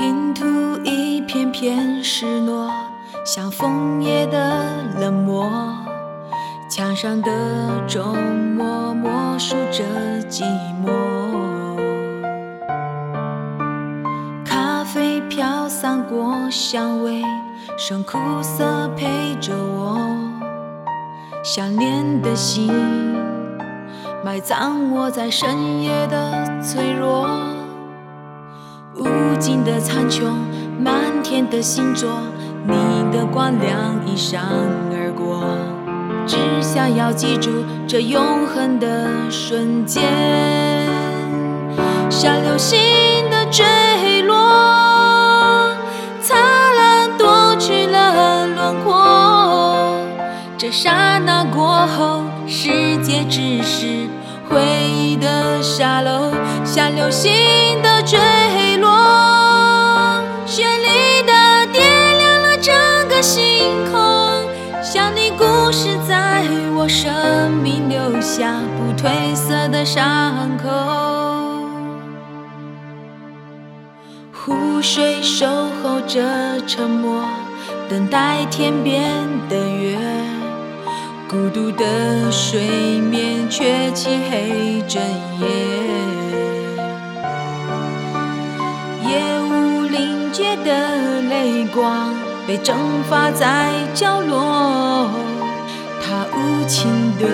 拼图一片片失落，像枫叶的冷漠。墙上的钟默默数着寂寞。咖啡飘散过香味，剩苦涩陪着我。想念的心，埋葬我在深夜的脆弱。无尽的苍穹，漫天的星座，你的光亮一闪而过，只想要记住这永恒的瞬间，像流星的坠落，灿烂夺去了轮廓。这刹那过后，世界只是回忆的沙漏，像流星的坠下不褪色的伤口。湖水守候着沉默，等待天边的月。孤独的水面却漆黑整夜，夜雾凝结的泪光被蒸发在角落，它无情的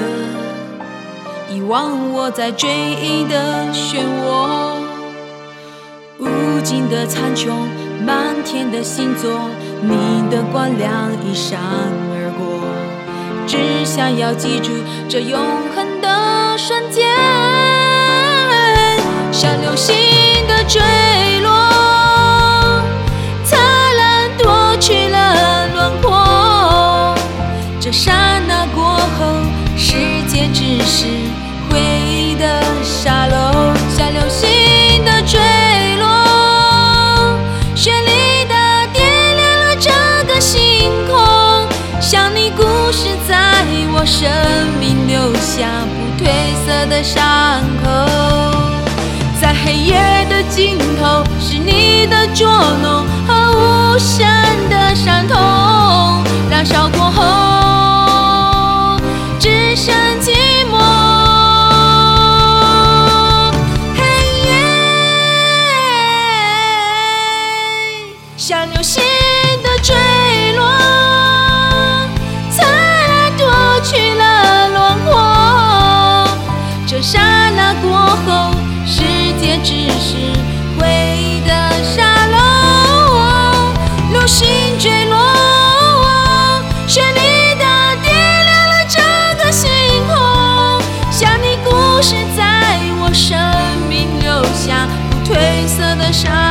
遗忘我在追忆的漩涡，无尽的苍穹，满天的星座，你的光亮一闪而过。只想要记住这永恒的瞬间，像流星的坠落，灿烂夺去了轮廓。这刹那过后，世界只是生命留下不褪色的伤口，在黑夜的尽头，是你的捉弄和无声的伤痛，燃烧过后，只剩寂寞。黑夜像流星的坠像